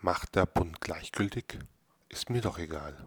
Macht der Bund gleichgültig? Ist mir doch egal.